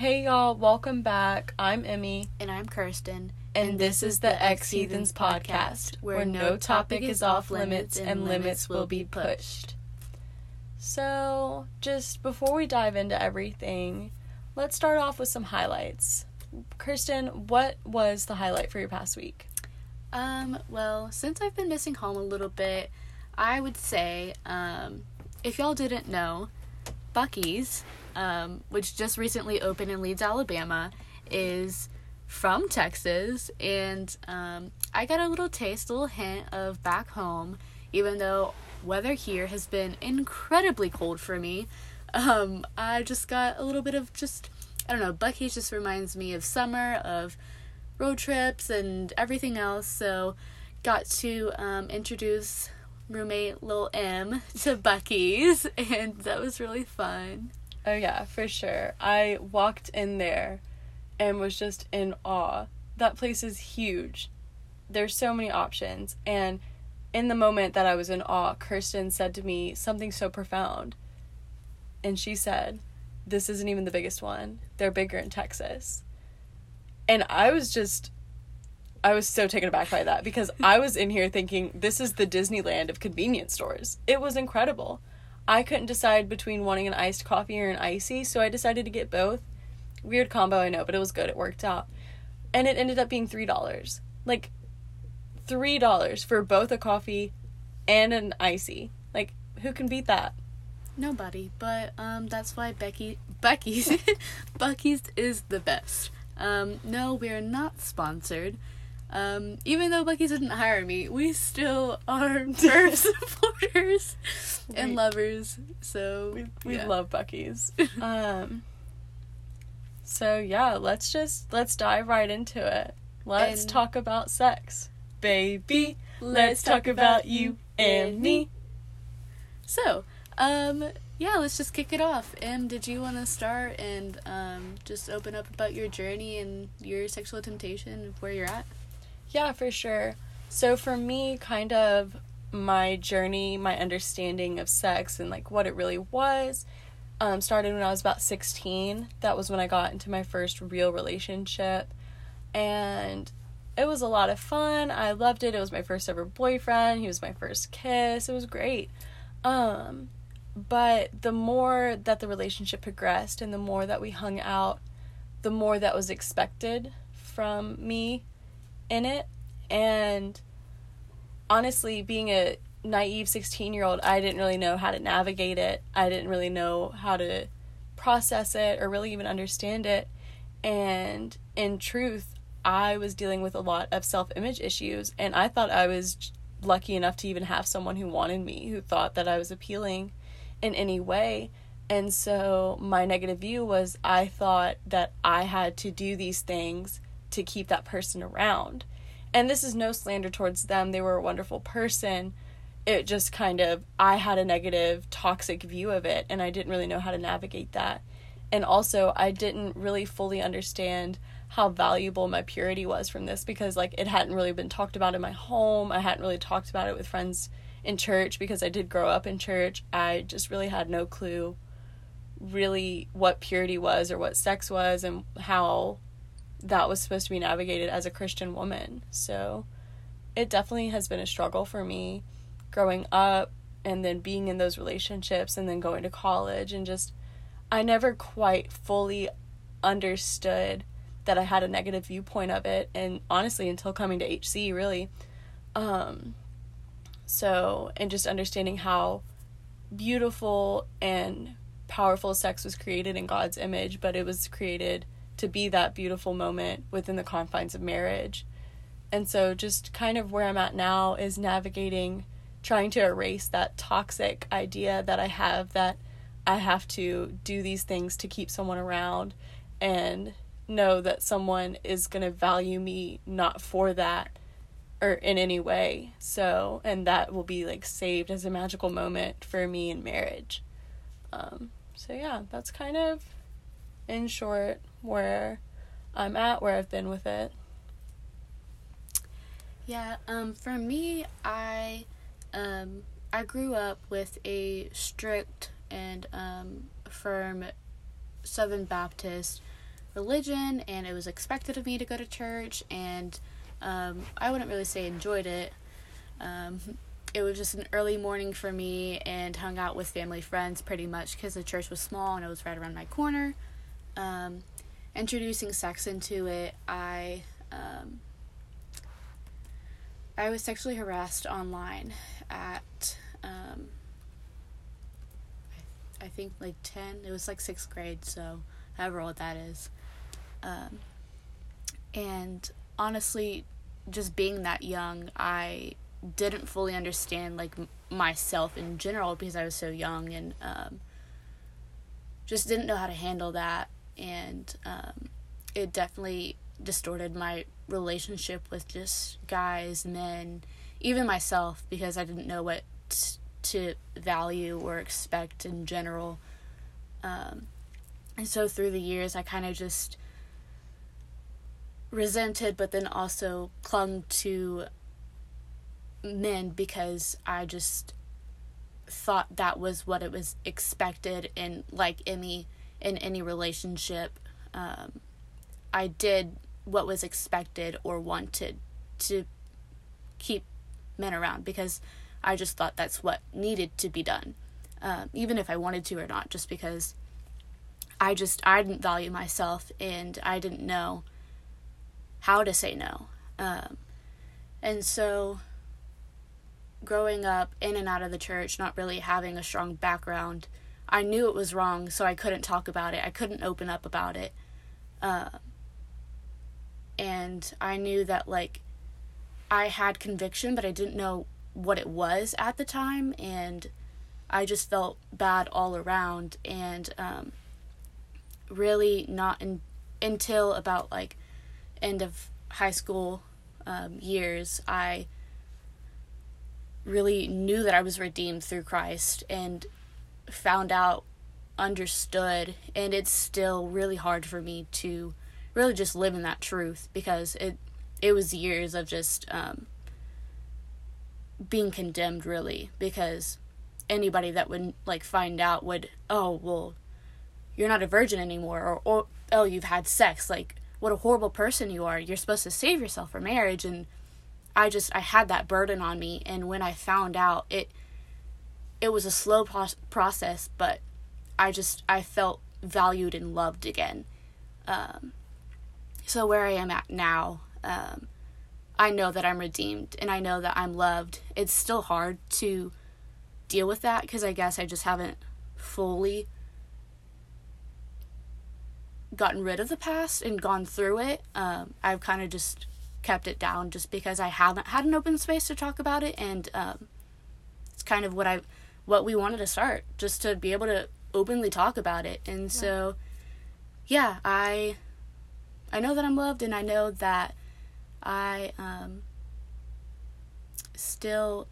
Hey y'all, welcome back. I'm Emmy, And I'm Kirsten. and, this is the Ex Heathens podcast, where no topic is off limits and limits will be pushed. So, just before we dive into everything, let's start off with some highlights. Kirsten, what was the highlight for your past week? Um, well, since I've been missing home a little bit, I would say, um, if y'all didn't know, Buc-ee's, um, which just recently opened in Leeds, Alabama, is from Texas, and um, I got a little taste, a little hint of back home, even though weather here has been incredibly cold for me. Um, I just got a little bit of just, I don't know, Buc-ee's just reminds me of summer, of road trips, and everything else, so got to um, introduce roommate Lil M to Buc-ee's, and that was really fun. Oh, yeah, for sure. I walked in there and was just in awe. That place is huge. There's so many options. And in the moment that I was in awe, Kirsten said to me something so profound. And she said, This isn't even the biggest one. They're bigger in Texas. And I was just, I was so taken aback by that because I was in here thinking, This is the Disneyland of convenience stores. It was incredible. I couldn't decide between wanting an iced coffee or an icy, so I decided to get both. Weird combo, I know, but it was good. It worked out. And it ended up being $3. Like, $3 for both a coffee and an icy. Like, who can beat that? Nobody, but um, that's why Becky Becky's Buc-ee's is the best. Um, no, we are not sponsored. Um, even though Buc-ee's didn't hire me, we still are their supporters and We- lovers. So We, we yeah. love Buc-ee's. um, so, yeah, let's just, let's dive right into it. Let's And- talk about sex. Baby, let's talk about you and me. So, um, yeah, let's just kick it off. Em, did you want to start and um, just open up about your journey and your sexual temptation, of where you're at? Yeah, for sure. So for me, kind of my journey, my understanding of sex and like what it really was, um, started when I was about 16. That was when I got into my first real relationship. And it was a lot of fun. I loved it. It was my first ever boyfriend. He was my first kiss. It was great. Um, but the more that the relationship progressed and the more that we hung out, the more that was expected from me in it. And honestly being a naive 16 year old i didn't really know how to navigate it. I didn't really know how to process it or really even understand it. And in truth i was dealing with a lot of self-image issues. And i thought i was lucky enough to even have someone who wanted me who thought that i was appealing in any way. And so my negative view was i thought that i had to do these things to keep that person around. And this is no slander towards them. They were a wonderful person. It just kind of, I had a negative, toxic view of it, and I didn't really know how to navigate that. And also, I didn't really fully understand how valuable my purity was from this because, like, it hadn't really been talked about in my home. I hadn't really talked about it with friends in church because I did grow up in church. I just really had no clue really what purity was or what sex was and how that was supposed to be navigated as a Christian woman. So it definitely has been a struggle for me growing up and then being in those relationships and then going to college and just I never quite fully understood that I had a negative viewpoint of it and honestly until coming to HC really um so and just understanding how beautiful and powerful sex was created in God's image but it was created to be that beautiful moment within the confines of marriage. And so, just kind of where I'm at now is navigating, trying to erase that toxic idea that I have that I have to do these things to keep someone around and know that someone is going to value me not for that or in any way. So, and that will be like saved as a magical moment for me in marriage. Um, so, yeah, that's kind of in short where I'm at, where I've been with it. Yeah, um, for me, I, um, I grew up with a strict and um, firm Southern Baptist religion and it was expected of me to go to church and um, I wouldn't really say enjoyed it. Um, it was just an early morning for me and hung out with family friends pretty much because the church was small and it was right around my corner. Um, introducing sex into it, I um, I was sexually harassed online at um, I, think like ten. It was like sixth grade, so however old that is. Um, and honestly, just being that young, I didn't fully understand like m- myself in general because I was so young and um, just didn't know how to handle that, and um, it definitely distorted my relationship with just guys, men, even myself because I didn't know what t- to value or expect in general. Um, and so through the years, I kind of just resented, but then also clung to men because I just thought that was what it was expected in like any in any relationship. Um, I did what was expected or wanted to keep men around because I just thought that's what needed to be done, um, even if I wanted to or not. Just because I just I didn't value myself and I didn't know how to say no. Um, and so, growing up in and out of the church, not really having a strong background, I knew it was wrong, so I couldn't talk about it. I couldn't open up about it. Uh, and I knew that, like, I had conviction, but I didn't know what it was at the time. And I just felt bad all around. And um, really, not in, until about like end of high school um, years, I really knew that I was redeemed through Christ and found out, understood, and it's still really hard for me to really just live in that truth because it it was years of just um, being condemned really because anybody that would like find out would oh well you're not a virgin anymore or, or oh you've had sex like what a horrible person you are. You're supposed to save yourself for marriage. And I just, I had that burden on me. And when I found out, it, it was a slow pro- process, but I just, I felt valued and loved again. Um, so where I am at now, um, I know that I'm redeemed and I know that I'm loved. It's still hard to deal with that because I guess I just haven't fully gotten rid of the past and gone through it. Um, I've kind of just kept it down just because I haven't had an open space to talk about it, and um, it's kind of what I what we wanted to start, just to be able to openly talk about it. And yeah. so, yeah, I I know that I'm loved, and I know that I um, still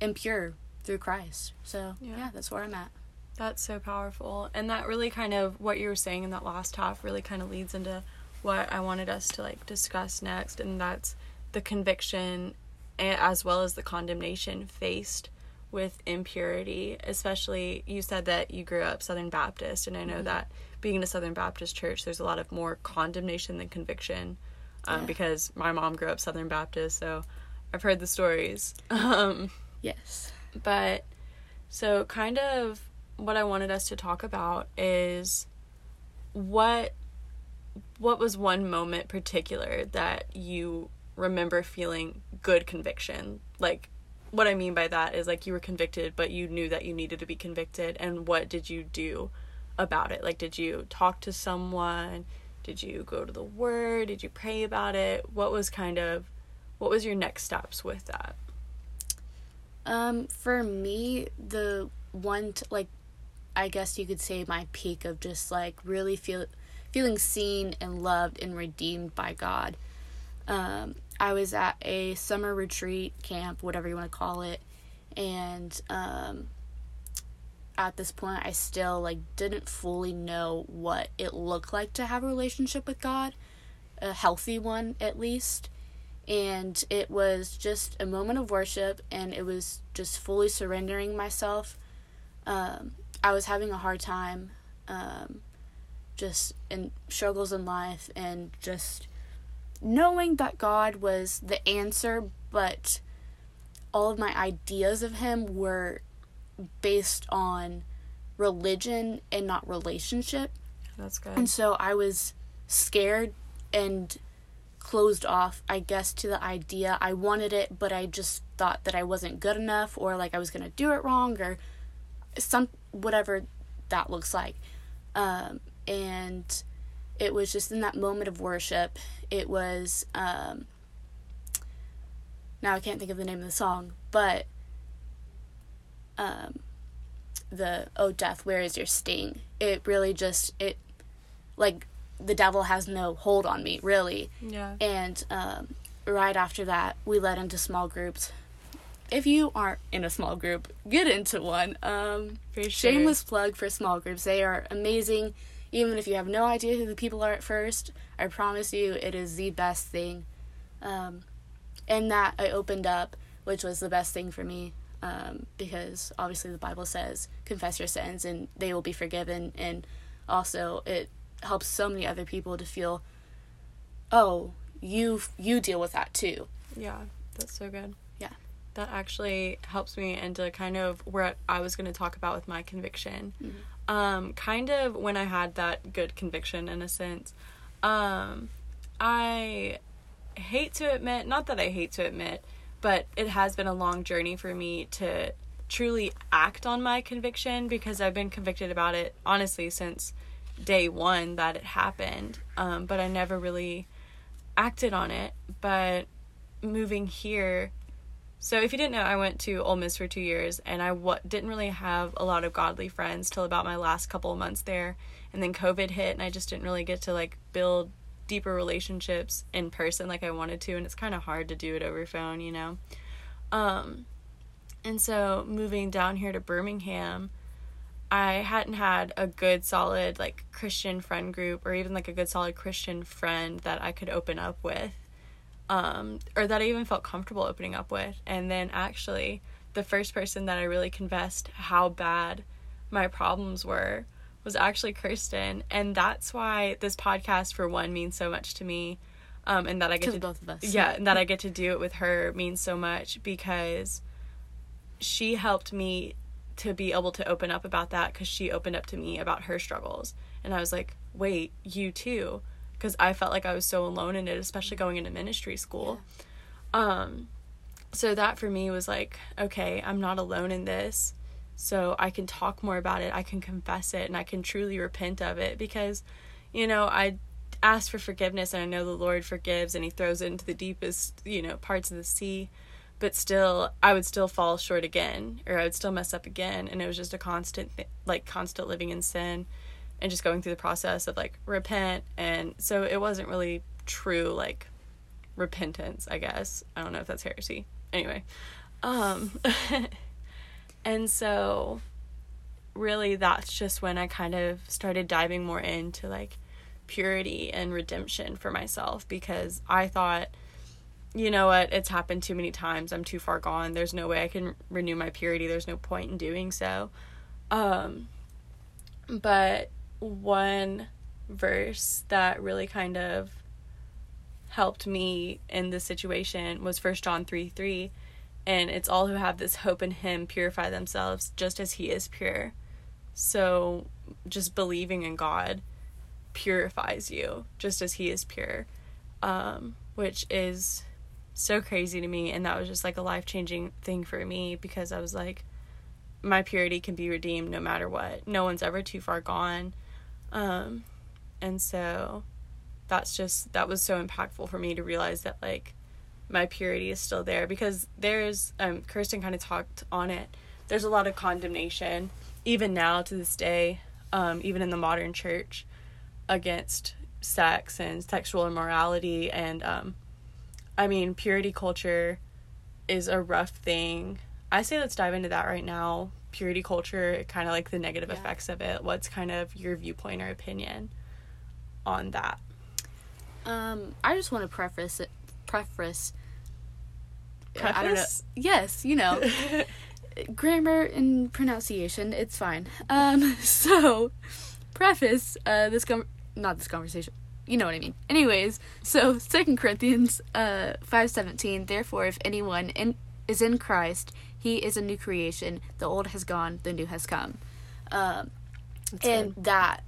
am pure through Christ. So yeah. yeah, that's where I'm at. That's so powerful. And that really kind of what you were saying in that last half really kind of leads into what I wanted us to like discuss next and that's the conviction as well as the condemnation faced with impurity, especially you said that you grew up Southern Baptist and I know mm-hmm. that being in a Southern Baptist church there's a lot of more condemnation than conviction. Um, yeah. because my mom grew up Southern Baptist, so I've heard the stories. Um, yes. But so kind of what I wanted us to talk about is what what was one moment particular that you remember feeling good conviction like what i mean by that is like you were convicted but you knew that you needed to be convicted and what did you do about it? Like did you talk to someone? Did you go to the word? Did you pray about it? What was kind of what was your next steps with that? Um for me the one t- like I guess you could say my peak of just like really feel feeling seen and loved and redeemed by God. Um, I was at a summer retreat camp, whatever you want to call it, and um, at this point, I still like didn't fully know what it looked like to have a relationship with God, a healthy one at least. And it was just a moment of worship, and it was just fully surrendering myself um, I was having a hard time um, just in struggles in life and just knowing that God was the answer, but all of my ideas of Him were based on religion and not relationship. That's good. And so I was scared and closed off, I guess, to the idea. I wanted it, but I just thought that I wasn't good enough or like I was going to do it wrong or some whatever that looks like. Um, and it was just in that moment of worship. It was um, now I can't think of the name of the song, but um, the oh death, where is your sting? It really just it like the devil has no hold on me really. Yeah. And um, right after that, we led into small groups. If you aren't in a small group, get into one. Um, sure. Shameless plug for small groups. They are amazing. Even if you have no idea who the people are at first, I promise you it is the best thing. Um, and that I opened up, which was the best thing for me, um, because obviously the Bible says, confess your sins and they will be forgiven. And also, it helps so many other people to feel, oh, you you deal with that too. Yeah, that's so good. Yeah. That actually helps me into kind of where I was going to talk about with my conviction. Um, kind of when I had that good conviction in a sense. Um, I hate to admit, not that I hate to admit, but it has been a long journey for me to truly act on my conviction because I've been convicted about it honestly since day one that it happened. Um, but I never really acted on it. But moving here, so if you didn't know, I went to Ole Miss for two years, and I w- didn't really have a lot of godly friends till about my last couple of months there, and then COVID hit, and I just didn't really get to like build deeper relationships in person like I wanted to, and it's kind of hard to do it over phone, you know. Um, and so moving down here to Birmingham, I hadn't had a good solid like Christian friend group or even like a good solid Christian friend that I could open up with um or that I even felt comfortable opening up with. And then actually the first person that I really confessed how bad my problems were was actually Kirsten. And that's why this podcast for one means so much to me um and that I get To both of us. yeah and that I get to do it with her means so much because she helped me to be able to open up about that because she opened up to me about her struggles. And i was like wait you too because i felt like i was so alone in it especially going into ministry school. Um so that for me was like okay i'm not alone in this. So i can talk more about it i can confess it and i can truly repent of it because you know i asked for forgiveness and i know the lord forgives and he throws it into the deepest you know parts of the sea. But still i would still fall short again or i would still mess up again and it was just a constant like constant living in sin and just going through the process of like repent and so it wasn't really true like repentance i guess i don't know if that's heresy anyway um and so really that's just when i kind of started diving more into like purity and redemption for myself because i thought you know what, it's happened too many times. I'm too far gone. There's no way I can renew my purity. There's no point in doing so. Um, but one verse that really kind of helped me in this situation was First John 3 3. And it's all who have this hope in Him purify themselves just as He is pure. So just believing in God purifies you just as He is pure, um, which is so crazy to me and that was just like a life-changing thing for me because I was like my purity can be redeemed no matter what. No one's ever too far gone. Um and so that's just that was so impactful for me to realize that like my purity is still there because there's um Kirsten kind of talked on it. There's a lot of condemnation even now to this day um even in the modern church against sex and sexual immorality and um I mean, purity culture is a rough thing. I say let's dive into that right now. Purity culture, kind of like the negative Yeah. effects of it. What's kind of your viewpoint or opinion on that? Um, I just want to preface it. Preface. I don't know. Yes, you know, grammar and pronunciation. It's fine. Um, so preface uh, this com- not this conversation. You know what I mean. Anyways, so Second Corinthians uh, five seventeen. Therefore, if anyone in, is in Christ, he is a new creation. The old has gone, the new has come. Um, and that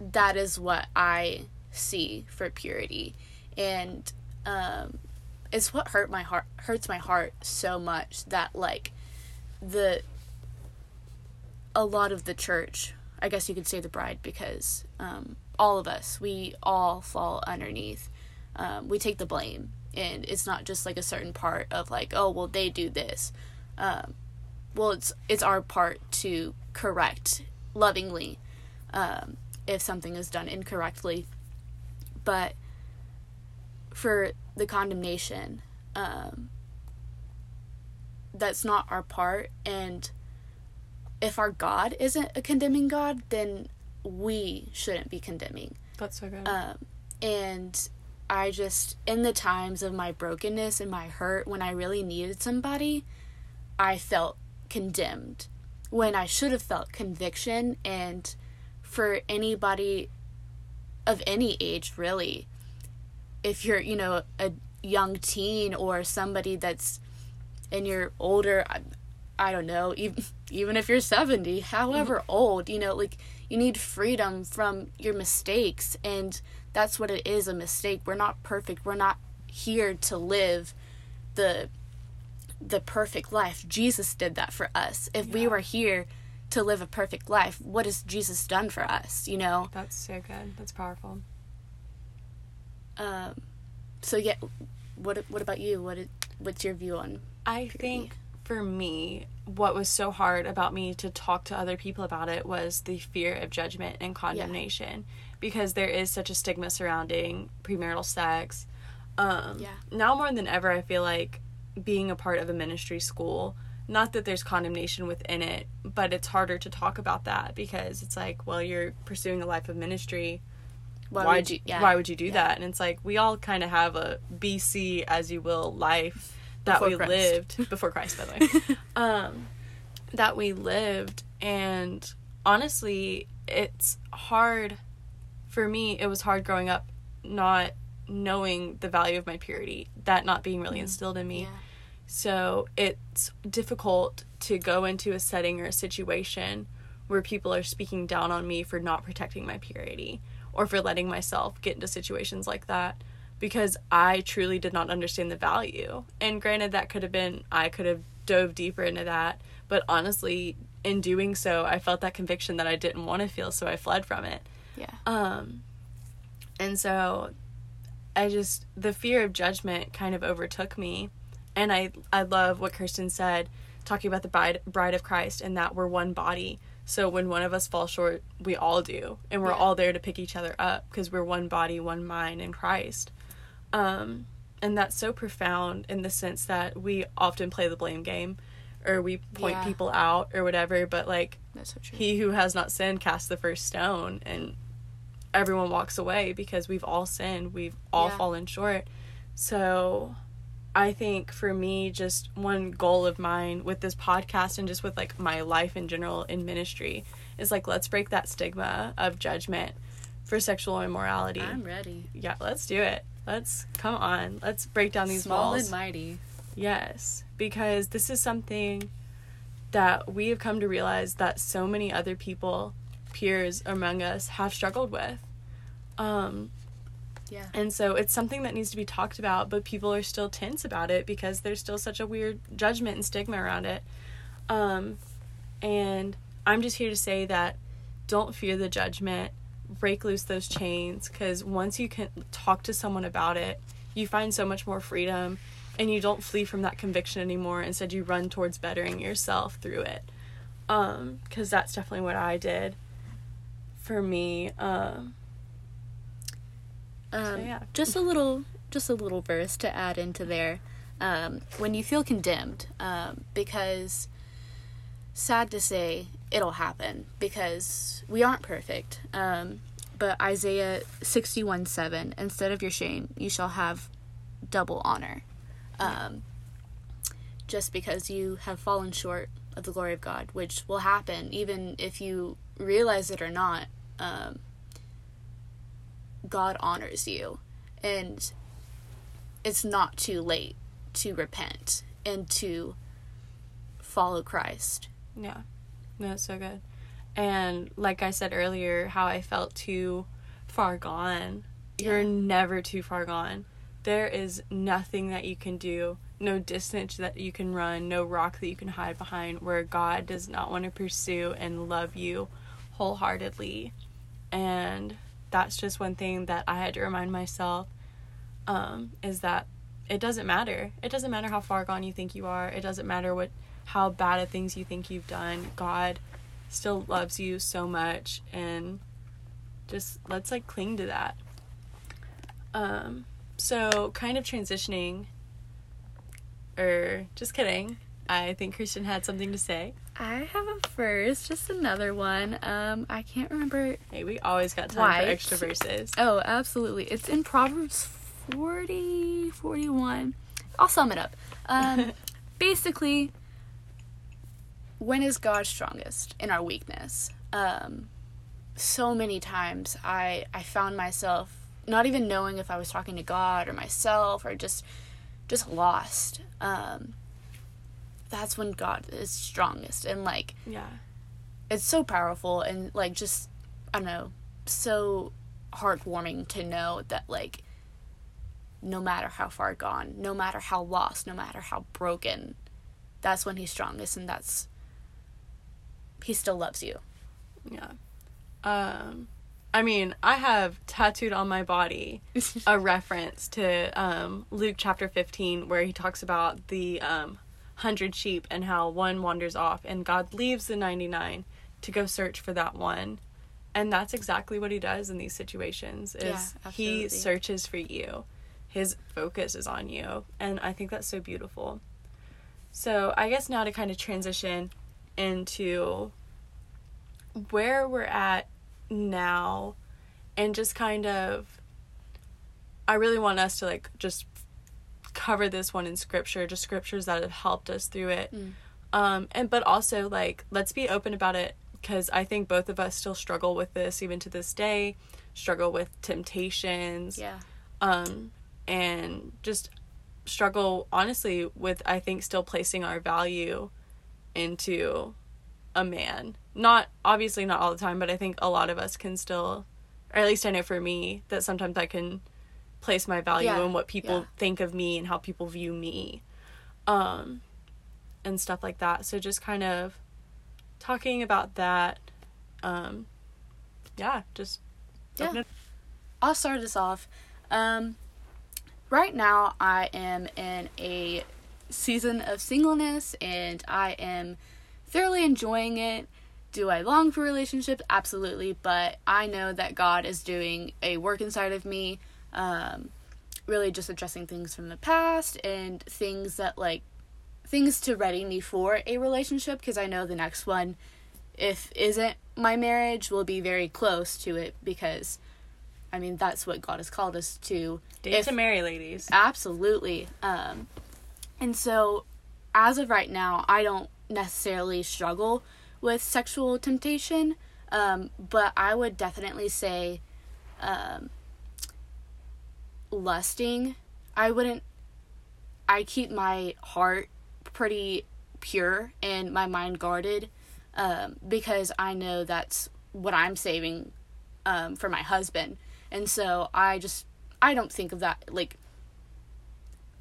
that is what I see for purity, and um, it's what hurt my heart hurts my heart so much that like the a lot of the church, I guess you could say the bride, because um, all of us, we all fall underneath. Um, we take the blame, and it's not just like a certain part of like, oh well, they do this. Um, well, it's it's our part to correct lovingly um, if something is done incorrectly, but for the condemnation, um, that's not our part, and if our God isn't a condemning God, then we shouldn't be condemning. That's so good. Um, and I just, in the times of my brokenness and my hurt, when I really needed somebody, I felt condemned when I should have felt conviction. And for anybody of any age, really, if you're, you know, a young teen or somebody that's in your older, I, I don't know, even, even if you're 70, however mm-hmm. old, you know, like you need freedom from your mistakes. And that's what it is a mistake. We're not perfect. We're not here to live the the perfect life. Jesus did that for us. If we were here to live a perfect life, what has Jesus done for us, you know? That's so good. That's powerful. Um so yeah, what what about you? What it- what's your view on I think for me, what was so hard about me to talk to other people about it was the fear of judgment and condemnation because there is such a stigma surrounding premarital sex. Um, Yeah. Now more than ever, I feel like being a part of a ministry school, not that there's condemnation within it, but it's harder to talk about that because it's like, well, you're pursuing a life of ministry. why, Why, would you yeah. why would you do Yeah. that? And it's like we all kind of have a BC as you will life that Before we Christ. lived before Christ, by the way. um, that we lived, and honestly, it's hard for me. It was hard growing up, not knowing the value of my purity, that not being really instilled in me. Yeah. So it's difficult to go into a setting or a situation where people are speaking down on me for not protecting my purity or for letting myself get into situations like that because I truly did not understand the value. And granted, that could have been, I could have dove deeper into that. But honestly, in doing so, I felt that conviction that I didn't want to feel, so I fled from it. Yeah. Um, and so I just the fear of judgment kind of overtook me, and I I love what Kirsten said, talking about the bride bride of Christ and that we're one body. So when one of us falls short, we all do, and we're Yeah. all there to pick each other up because we're one body, one mind in Christ. Um, and that's so profound in the sense that we often play the blame game, or we point Yeah. people out or whatever. But like That's so true. he who has not sinned cast the first stone and everyone walks away because we've all sinned we've all Yeah. fallen short so i think for me just one goal of mine with this podcast and just with like my life in general in ministry is like let's break that stigma of judgment for sexual immorality I'm ready. yeah let's do it let's come on let's break down these Small walls and mighty. Yes, because this is something that we have come to realize that so many other people, peers among us, have struggled with. Um, Yeah. and so it's something that needs to be talked about, but people are still tense about it because there's still such a weird judgment and stigma around it. Um, and I'm just here to say that don't fear the judgment, break loose those chains, because once you can talk to someone about it, you find so much more freedom and you don't flee from that conviction anymore. Instead, you run towards bettering yourself through it. Um, because that's definitely what I did for me. Um, Um, yeah. Just a little, just a little verse to add into there. Um, when you feel condemned, um, because sad to say, it'll happen because we aren't perfect. Um, but Isaiah sixty-one seven, instead of your shame, you shall have double honor. Um, just because you have fallen short of the glory of God, which will happen even if you realize it or not. um, God honors you, and it's not too late to repent and to follow Christ. Yeah. No, it's so good. And like I said earlier, how I felt too far gone. You're never too far gone. There is nothing that you can do, no distance that you can run, no rock that you can hide behind where God does not want to pursue and love you wholeheartedly. And that's just one thing that I had to remind myself um, is that it doesn't matter. It doesn't matter how far gone you think you are. It doesn't matter what how bad of things you think you've done. God still loves you so much and just let's like cling to that. Um so kind of transitioning or just kidding. I think Kirsten had something to say. I have a verse, just another one. Um, I can't remember. Hey, we always got time Right. for extra verses. Oh, absolutely. It's in Proverbs 40, 41. I'll sum it up. Um, basically, when is God strongest? In our weakness. Um, so many times I, I found myself not even knowing if I was talking to God or myself or just just lost. Um, that's when God is strongest and like Yeah. it's so powerful and like just I don't know, so heartwarming to know that like no matter how far gone, no matter how lost, no matter how broken, that's when he's strongest and that's he still loves you. Yeah. Um I mean, I have tattooed on my body a reference to um Luke chapter 15 where he talks about the um 100 sheep and how one wanders off and God leaves the 99 to go search for that one. And that's exactly what he does in these situations is Yeah, he searches for you. His focus is on you, and I think that's so beautiful. So, I guess now to kind of transition into where we're at now and just kind of I really want us to like just cover this one in scripture, just scriptures that have helped us through it. Mm. Um and but also like let's be open about it because I think both of us still struggle with this even to this day, struggle with temptations Yeah. um and just struggle honestly with I think still placing our value into a man. Not obviously not all the time, but I think a lot of us can still or at least I know for me that sometimes I can place my value Yeah, in what people yeah. think of me and how people view me. Um and stuff like that. So just kind of talking about that um yeah, just Yeah. I'll start us off. Um, right now, I am in a season of singleness and I am thoroughly enjoying it. Do I long for relationships? Absolutely, but I know that God is doing a work inside of me, um, really just addressing things from the past and things that, like, things to ready me for a relationship because I know the next one, if isn't my marriage, will be very close to it because I mean, that's what God has called us to. date If- to marry ladies. Absolutely. Um, and so, as of right now, I don't necessarily struggle with sexual temptation, um, but I would definitely say um, lusting. I wouldn't. I keep my heart pretty pure and my mind guarded um, because I know that's what I'm saving um, for my husband. And so I just, I don't think of that like,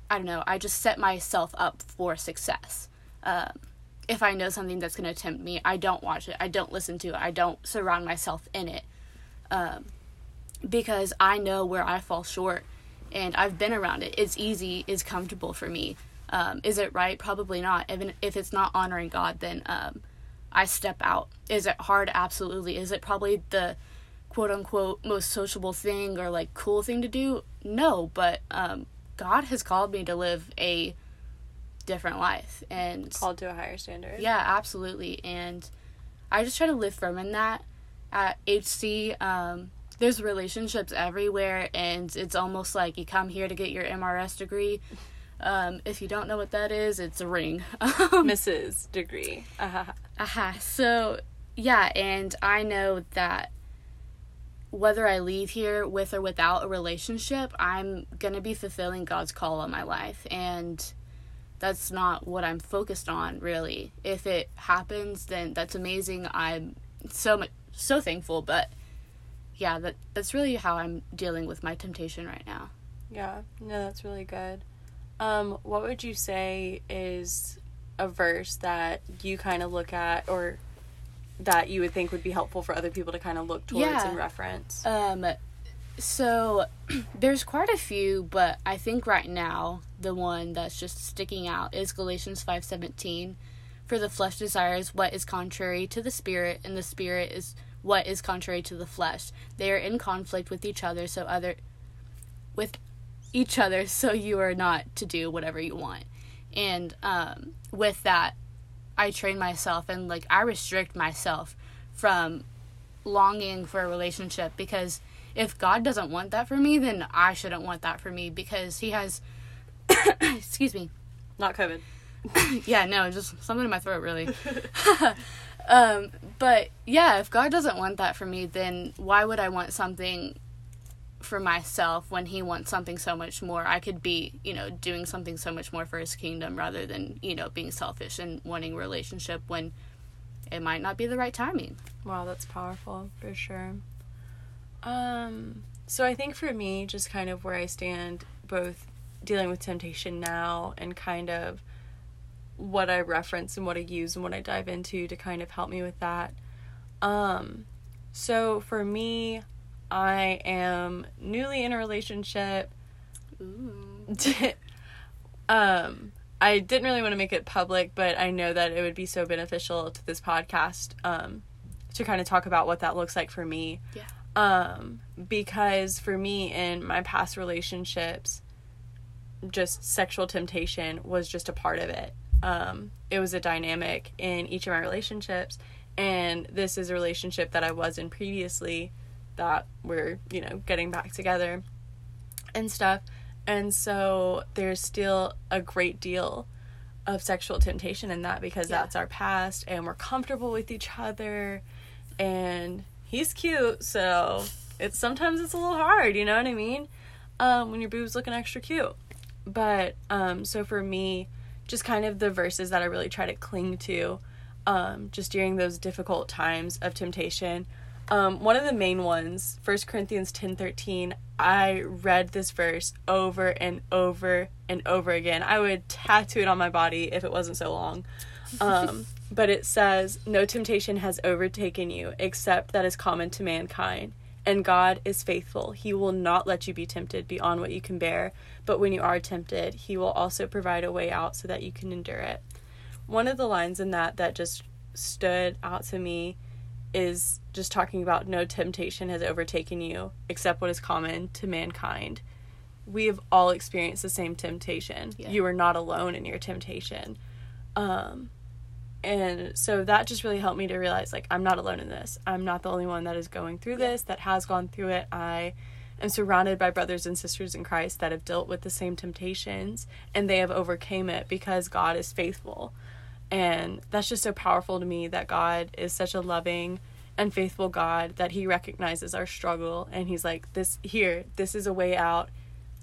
I don't know, I just set myself up for success. Um, if I know something that's going to tempt me, I don't watch it, I don't listen to it, I don't surround myself in it. Um, because I know where I fall short and I've been around it. It's easy, it's comfortable for me. Um, is it right? Probably not. Even if it's not honoring God, then um, I step out. Is it hard? Absolutely. Is it probably the quote unquote most sociable thing or like cool thing to do? No, but um, God has called me to live a different life and called to a higher standard. yeah, absolutely. And I just try to live firm in that. At HC, um, there's relationships everywhere, and it's almost like you come here to get your MRS degree. Um, if you don't know what that is, it's a ring. Mrs. Degree. Uh-huh. Aha. So, yeah, and I know that whether I leave here with or without a relationship, I'm going to be fulfilling God's call on my life. And that's not what I'm focused on, really. If it happens, then that's amazing. I'm so much, so thankful. But yeah, that that's really how I'm dealing with my temptation right now. Yeah, no, that's really good. Um, what would you say is a verse that you kind of look at or that you would think would be helpful for other people to kind of look towards Yeah. and reference? Um, so there's quite a few, but I think right now the one that's just sticking out is Galatians five seventeen. For the flesh desires what is contrary to the spirit, and the spirit is what is contrary to the flesh. They are in conflict with each other, so other with each other, so you are not to do whatever you want. And um, with that, I train myself and like I restrict myself from longing for a relationship because if God doesn't want that for me, then I shouldn't want that for me because He has, excuse me, Not COVID. yeah, no, just something in my throat, really. um, but yeah, if God doesn't want that for me, then why would I want something for myself when He wants something so much more? I could be, you know, doing something so much more for His kingdom rather than, you know, being selfish and wanting relationship when it might not be the right timing. Wow, that's powerful for sure. Um, so I think for me, just kind of where I stand, both dealing with temptation now and kind of what I reference and what I use and what I dive into to kind of help me with that. Um, so for me, I am newly in a relationship. Um I didn't really want to make it public, but I know that it would be so beneficial to this podcast um to kind of talk about what that looks like for me. Yeah. Um because for me in my past relationships just sexual temptation was just a part of it. Um it was a dynamic in each of my relationships and this is a relationship that I was in previously that we're, you know, getting back together and stuff. And so there's still a great deal of sexual temptation in that because Yeah. that's our past and we're comfortable with each other and he's cute, so it's sometimes it's a little hard, you know what I mean? Um, when your boob's looking extra cute. But um so for me, just kind of the verses that I really try to cling to um just during those difficult times of temptation. Um, one of the main ones, 1 Corinthians ten thirteen. I read this verse over and over and over again. I would tattoo it on my body if it wasn't so long. Um, but it says, No temptation has overtaken you except that is common to mankind. And God is faithful. He will not let you be tempted beyond what you can bear. But when you are tempted, He will also provide a way out so that you can endure it. One of the lines in that that just stood out to me is just talking about no temptation has overtaken you except what is common to mankind. We have all experienced the same temptation. Yeah. You are not alone in your temptation. Um and so that just really helped me to realize like I'm not alone in this. I'm not the only one that is going through this, that has gone through it. I am surrounded by brothers and sisters in Christ that have dealt with the same temptations and they have overcame it because God is faithful. And that's just so powerful to me that God is such a loving and faithful God that he recognizes our struggle and he's like this here this is a way out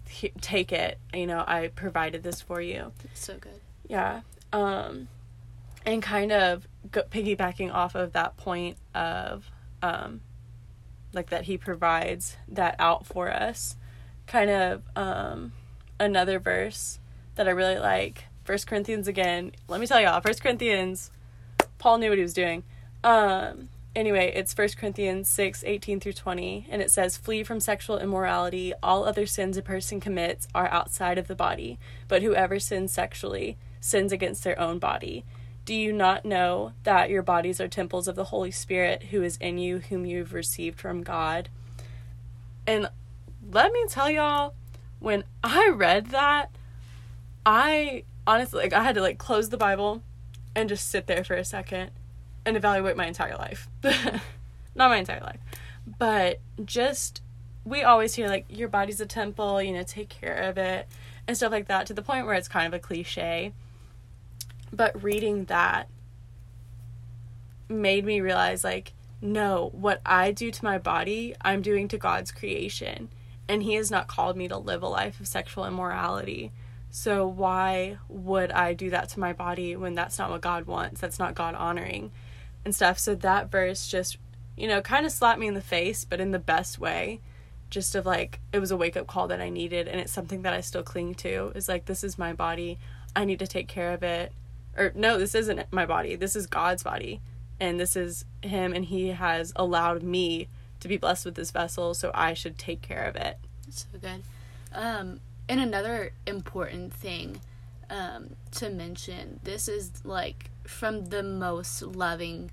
He- take it you know I provided this for you So good. yeah um and kind of go- piggybacking off of that point of um like that he provides that out for us kind of um another verse that i really like first corinthians again let me tell y'all first corinthians paul knew what he was doing. Um anyway it's first corinthians 6 18 through 20 and it says flee from sexual immorality. All other sins a person commits are outside of the body but whoever sins sexually sins against their own body do you not know that your bodies are temples of the holy spirit who is in you whom you've received from god and let me tell y'all when i read that i honestly like i had to like close the bible and just sit there for a second and evaluate my entire life. Not my entire life, but just we always hear like your body's a temple, you know, take care of it and stuff like that to the point where it's kind of a cliche. But reading that made me realize like no, what I do to my body, I'm doing to God's creation. And He has not called me to live a life of sexual immorality. So why would I do that to my body when that's not what God wants? That's not God honoring and stuff. So that verse just, you know, kind of slapped me in the face, but in the best way. Just of like, it was a wake up call that I needed. And it's something that I still cling to is like, this is my body. I need to take care of it. Or, no, this isn't my body. This is God's body. And this is him and he has allowed me to be blessed with this vessel so i should take care of it. So good. Um and another important thing um to mention this is like from the most loving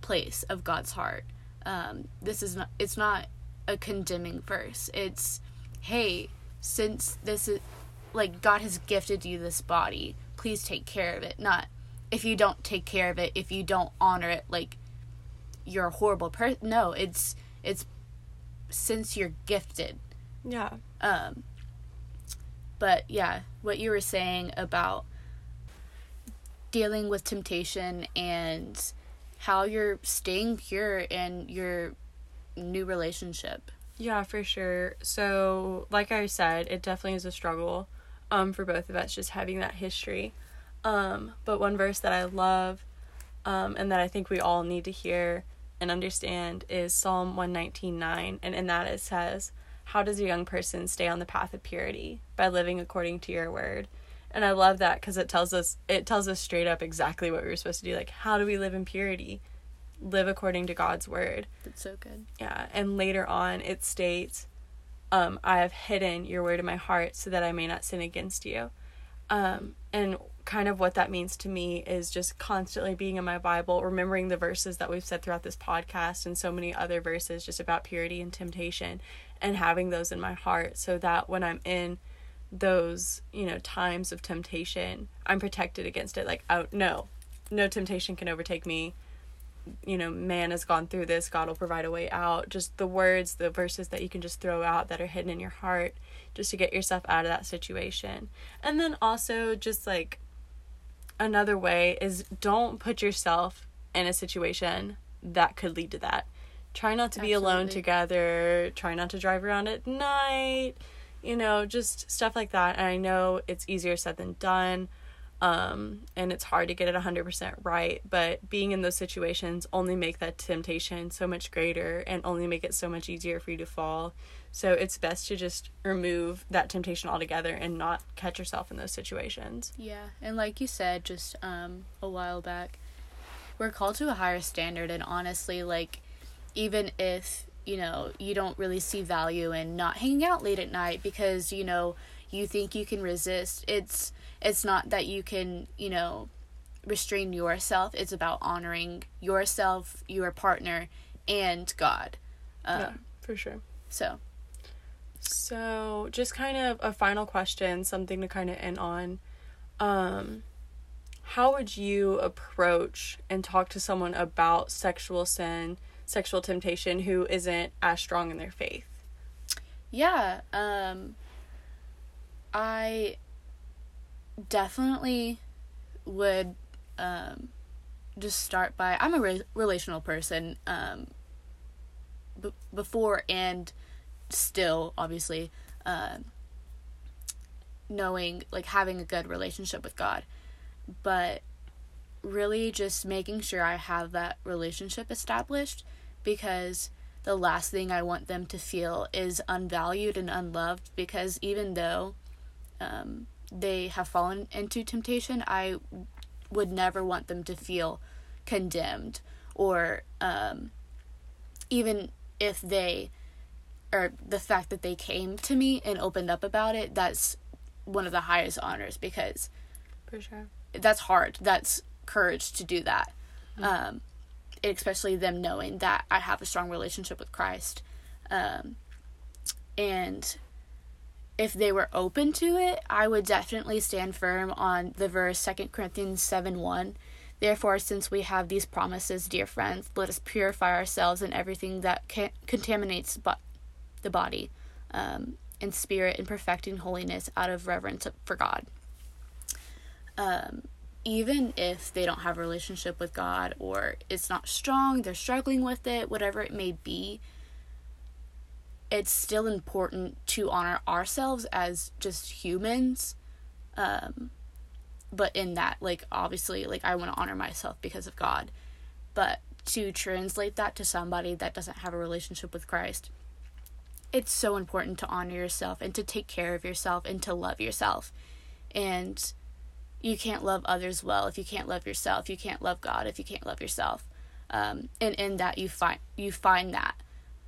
place of god's heart. Um this is not it's not a condemning verse. It's hey since this is like god has gifted you this body please take care of it not if you don't take care of it, if you don't honor it, like you're a horrible person. No, it's it's since you're gifted. Yeah. Um but yeah, what you were saying about dealing with temptation and how you're staying pure in your new relationship. Yeah, for sure. So, like I said, it definitely is a struggle um for both of us just having that history. Um, but one verse that I love um, and that I think we all need to hear and understand is Psalm 119:9 and in that it says, "How does a young person stay on the path of purity by living according to your word?" And I love that cuz it tells us it tells us straight up exactly what we were supposed to do like how do we live in purity? Live according to God's word. That's so good. Yeah, and later on it states, um, I have hidden your word in my heart so that I may not sin against you. Um, and kind of what that means to me is just constantly being in my Bible, remembering the verses that we've said throughout this podcast and so many other verses just about purity and temptation and having those in my heart so that when I'm in those, you know, times of temptation, I'm protected against it. Like, oh, no, no temptation can overtake me. You know, man has gone through this, God will provide a way out. Just the words, the verses that you can just throw out that are hidden in your heart just to get yourself out of that situation. And then also just like another way is don't put yourself in a situation that could lead to that. Try not to be Absolutely. alone together. Try not to drive around at night. You know, just stuff like that. And I know it's easier said than done. Um, and it's hard to get it 100% right, but being in those situations only make that temptation so much greater and only make it so much easier for you to fall. So it's best to just remove that temptation altogether and not catch yourself in those situations. Yeah, and like you said just um a while back, we're called to a higher standard and honestly like even if, you know, you don't really see value in not hanging out late at night because, you know, you think you can resist, it's it's not that you can, you know, restrain yourself. It's about honoring yourself, your partner, and God. Um, yeah, for sure. So so, just kind of a final question, something to kind of end on. Um, how would you approach and talk to someone about sexual sin, sexual temptation who isn't as strong in their faith? Yeah, um, I definitely would um, just start by I'm a re- relational person um, b- before and still obviously uh, knowing like having a good relationship with god. But really just making sure i have that relationship established because the last thing i want them to feel is unvalued and unloved because even though um, they have fallen into temptation i would never want them to feel condemned or um, even if they or the fact that they came to me and opened up about it, that's one of the highest honors because for sure that's hard. That's courage to do that. Mm-hmm. Um, especially them knowing that I have a strong relationship with Christ. Um, and if they were open to it, I would definitely stand firm on the verse 2 Corinthians 7 1. Therefore, since we have these promises, dear friends, let us purify ourselves in everything that can- contaminates but the body um, in spirit and perfecting holiness out of reverence for God. Um, even if they don't have a relationship with God or it's not strong, they're struggling with it, whatever it may be, it's still important to honor ourselves as just humans. Um, but in that, like, obviously, like, I want to honor myself because of God. But to translate that to somebody that doesn't have a relationship with Christ, it's so important to honor yourself and to take care of yourself and to love yourself. And you can't love others well if you can't love yourself. You can't love God if you can't love yourself. Um, and in that you find you find that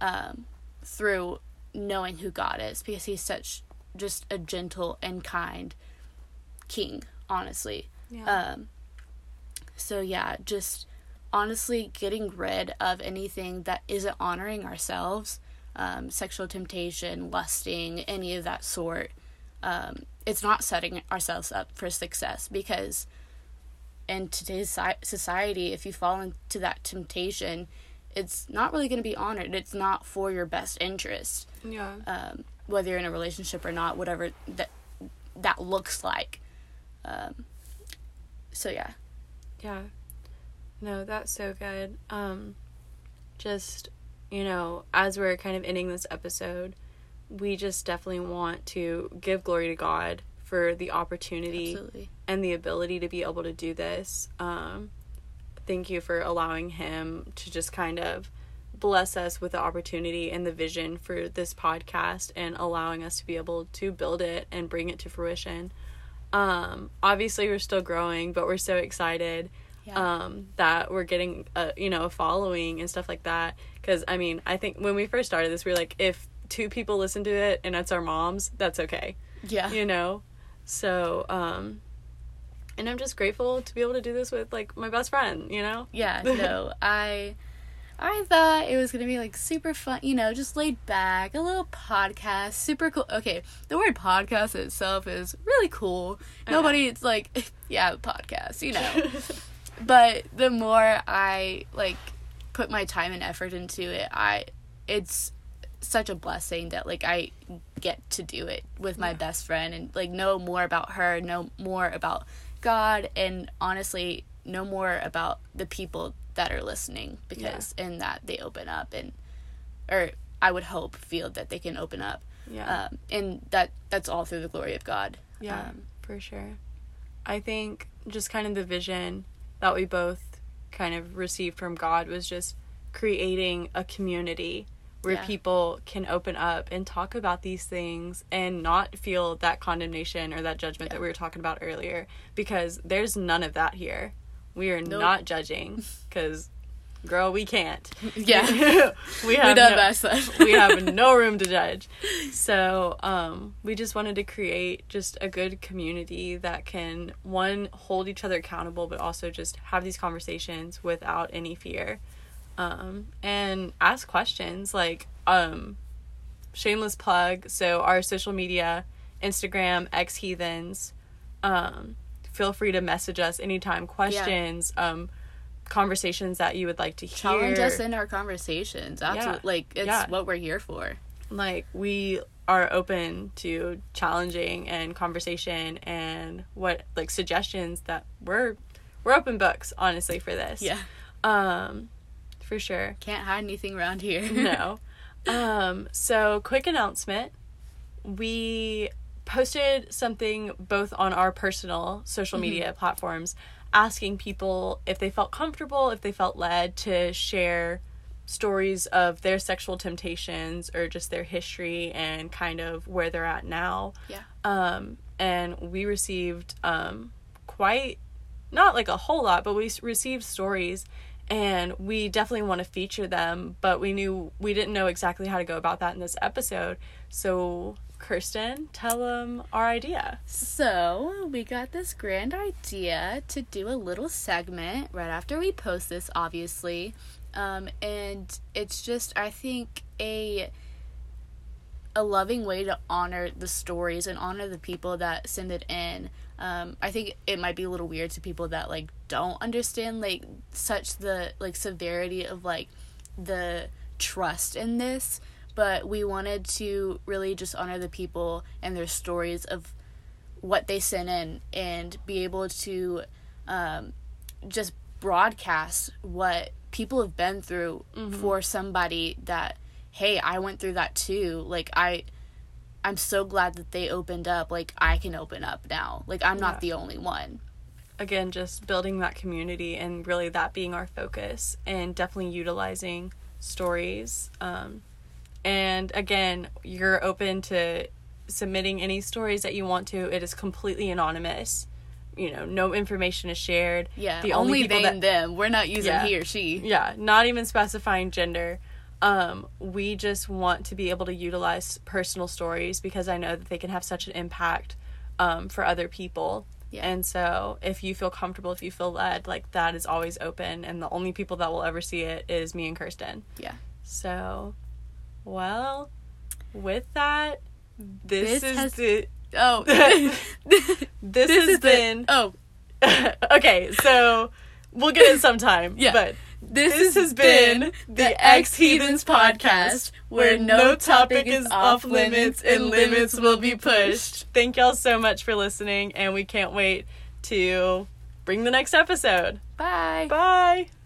um, through knowing who God is because He's such just a gentle and kind King. Honestly, Yeah. um, so yeah, just honestly getting rid of anything that isn't honoring ourselves, um, sexual temptation, lusting, any of that sort. Um, it's not setting ourselves up for success because in today's society, if you fall into that temptation, it's not really going to be honored. It's not for your best interest, yeah. um, whether you're in a relationship or not, whatever that that looks like. Um, so yeah, Yeah. No, that's so good. Um just, you know, as we're kind of ending this episode, we just definitely want to give glory to God for the opportunity absolutely. and the ability to be able to do this. Um thank you for allowing him to just kind of bless us with the opportunity and the vision for this podcast and allowing us to be able to build it and bring it to fruition. Um obviously we're still growing, but we're so excited Yeah. um that we're getting a you know a following and stuff like that cuz I mean, I think when we first started this we were like if two people listen to it and it's our moms, that's okay yeah. you know so um and i'm just grateful to be able to do this with like my best friend you know yeah no i i thought it was gonna be like super fun you know just laid back a little podcast super cool okay the word podcast itself is really cool I know. nobody it's like yeah podcast you know but the more i like put my time and effort into it i it's such a blessing that like i get to do it with my Yeah. best friend and like know more about her know more about god and honestly know more about the people that are listening because in that they open up and or i would hope feel that they can open up. Yeah. Um, and that that's all through the glory of god. Yeah um, for sure. I think just kind of the vision that we both kind of received from god was just creating a community where Yeah. people can open up and talk about these things and not feel that condemnation or that judgment that we were talking about earlier because there's none of that here. We are Nope. not judging cuz girl, we can't. yeah we we have done no, best we have no room to judge. So, um, we just wanted to create just a good community that can one hold each other accountable, but also just have these conversations without any fear, um, and ask questions like um, shameless plug. So our social media, Instagram, X Heathens. Um, feel free to message us anytime. Questions. Um, conversations that you would like to hear challenge us in our conversations absolutely like it's Yeah. what we're here for like we are open to challenging and conversation and what like suggestions that we're we're open books honestly for this yeah um for sure. Can't hide anything around here. No. Um so quick announcement. We posted something both on our personal social media platforms asking people if they felt comfortable if they felt led to share stories of their sexual temptations or just their history and kind of where they're at now. Yeah. Um, and we received um, quite not like a whole lot but we received stories and we definitely want to feature them but we knew we didn't know exactly how to go about that in this episode so kirsten tell them our idea So, we got this grand idea to do a little segment right after we post this, obviously. Um, and it's just, I think, a a loving way to honor the stories and honor the people that send it in. Um, I think it might be a little weird to people that like don't understand like such the like severity of like the trust in this, but we wanted to really just honor the people and their stories of what they sent in and be able to um, just broadcast what people have been through for somebody that hey i went through that too. Like i i'm so glad that they opened up like i can open up now. Like i'm not the only one. Again just building that community and really that being our focus and definitely utilizing stories um, and again you're open to submitting any stories that you want to. It is completely anonymous. You know no information is shared. Yeah the only, only, they that and them. We're not using Yeah. he or she. Yeah not even specifying gender um, we just want to be able to utilize personal stories because i know that they can have such an impact um, for other people. Yeah. and so if you feel comfortable if you feel led like that is always open and the only people that will ever see it is me and kirsten. Yeah. So well with that this, This is has- the oh. This, this has is the- been oh. Okay so we'll get it sometime Yeah. but This, This has been the Ex Heathens podcast, where no topic is off limits and limits will be pushed. Thank y'all so much for listening, and we can't wait to bring the next episode. Bye. Bye.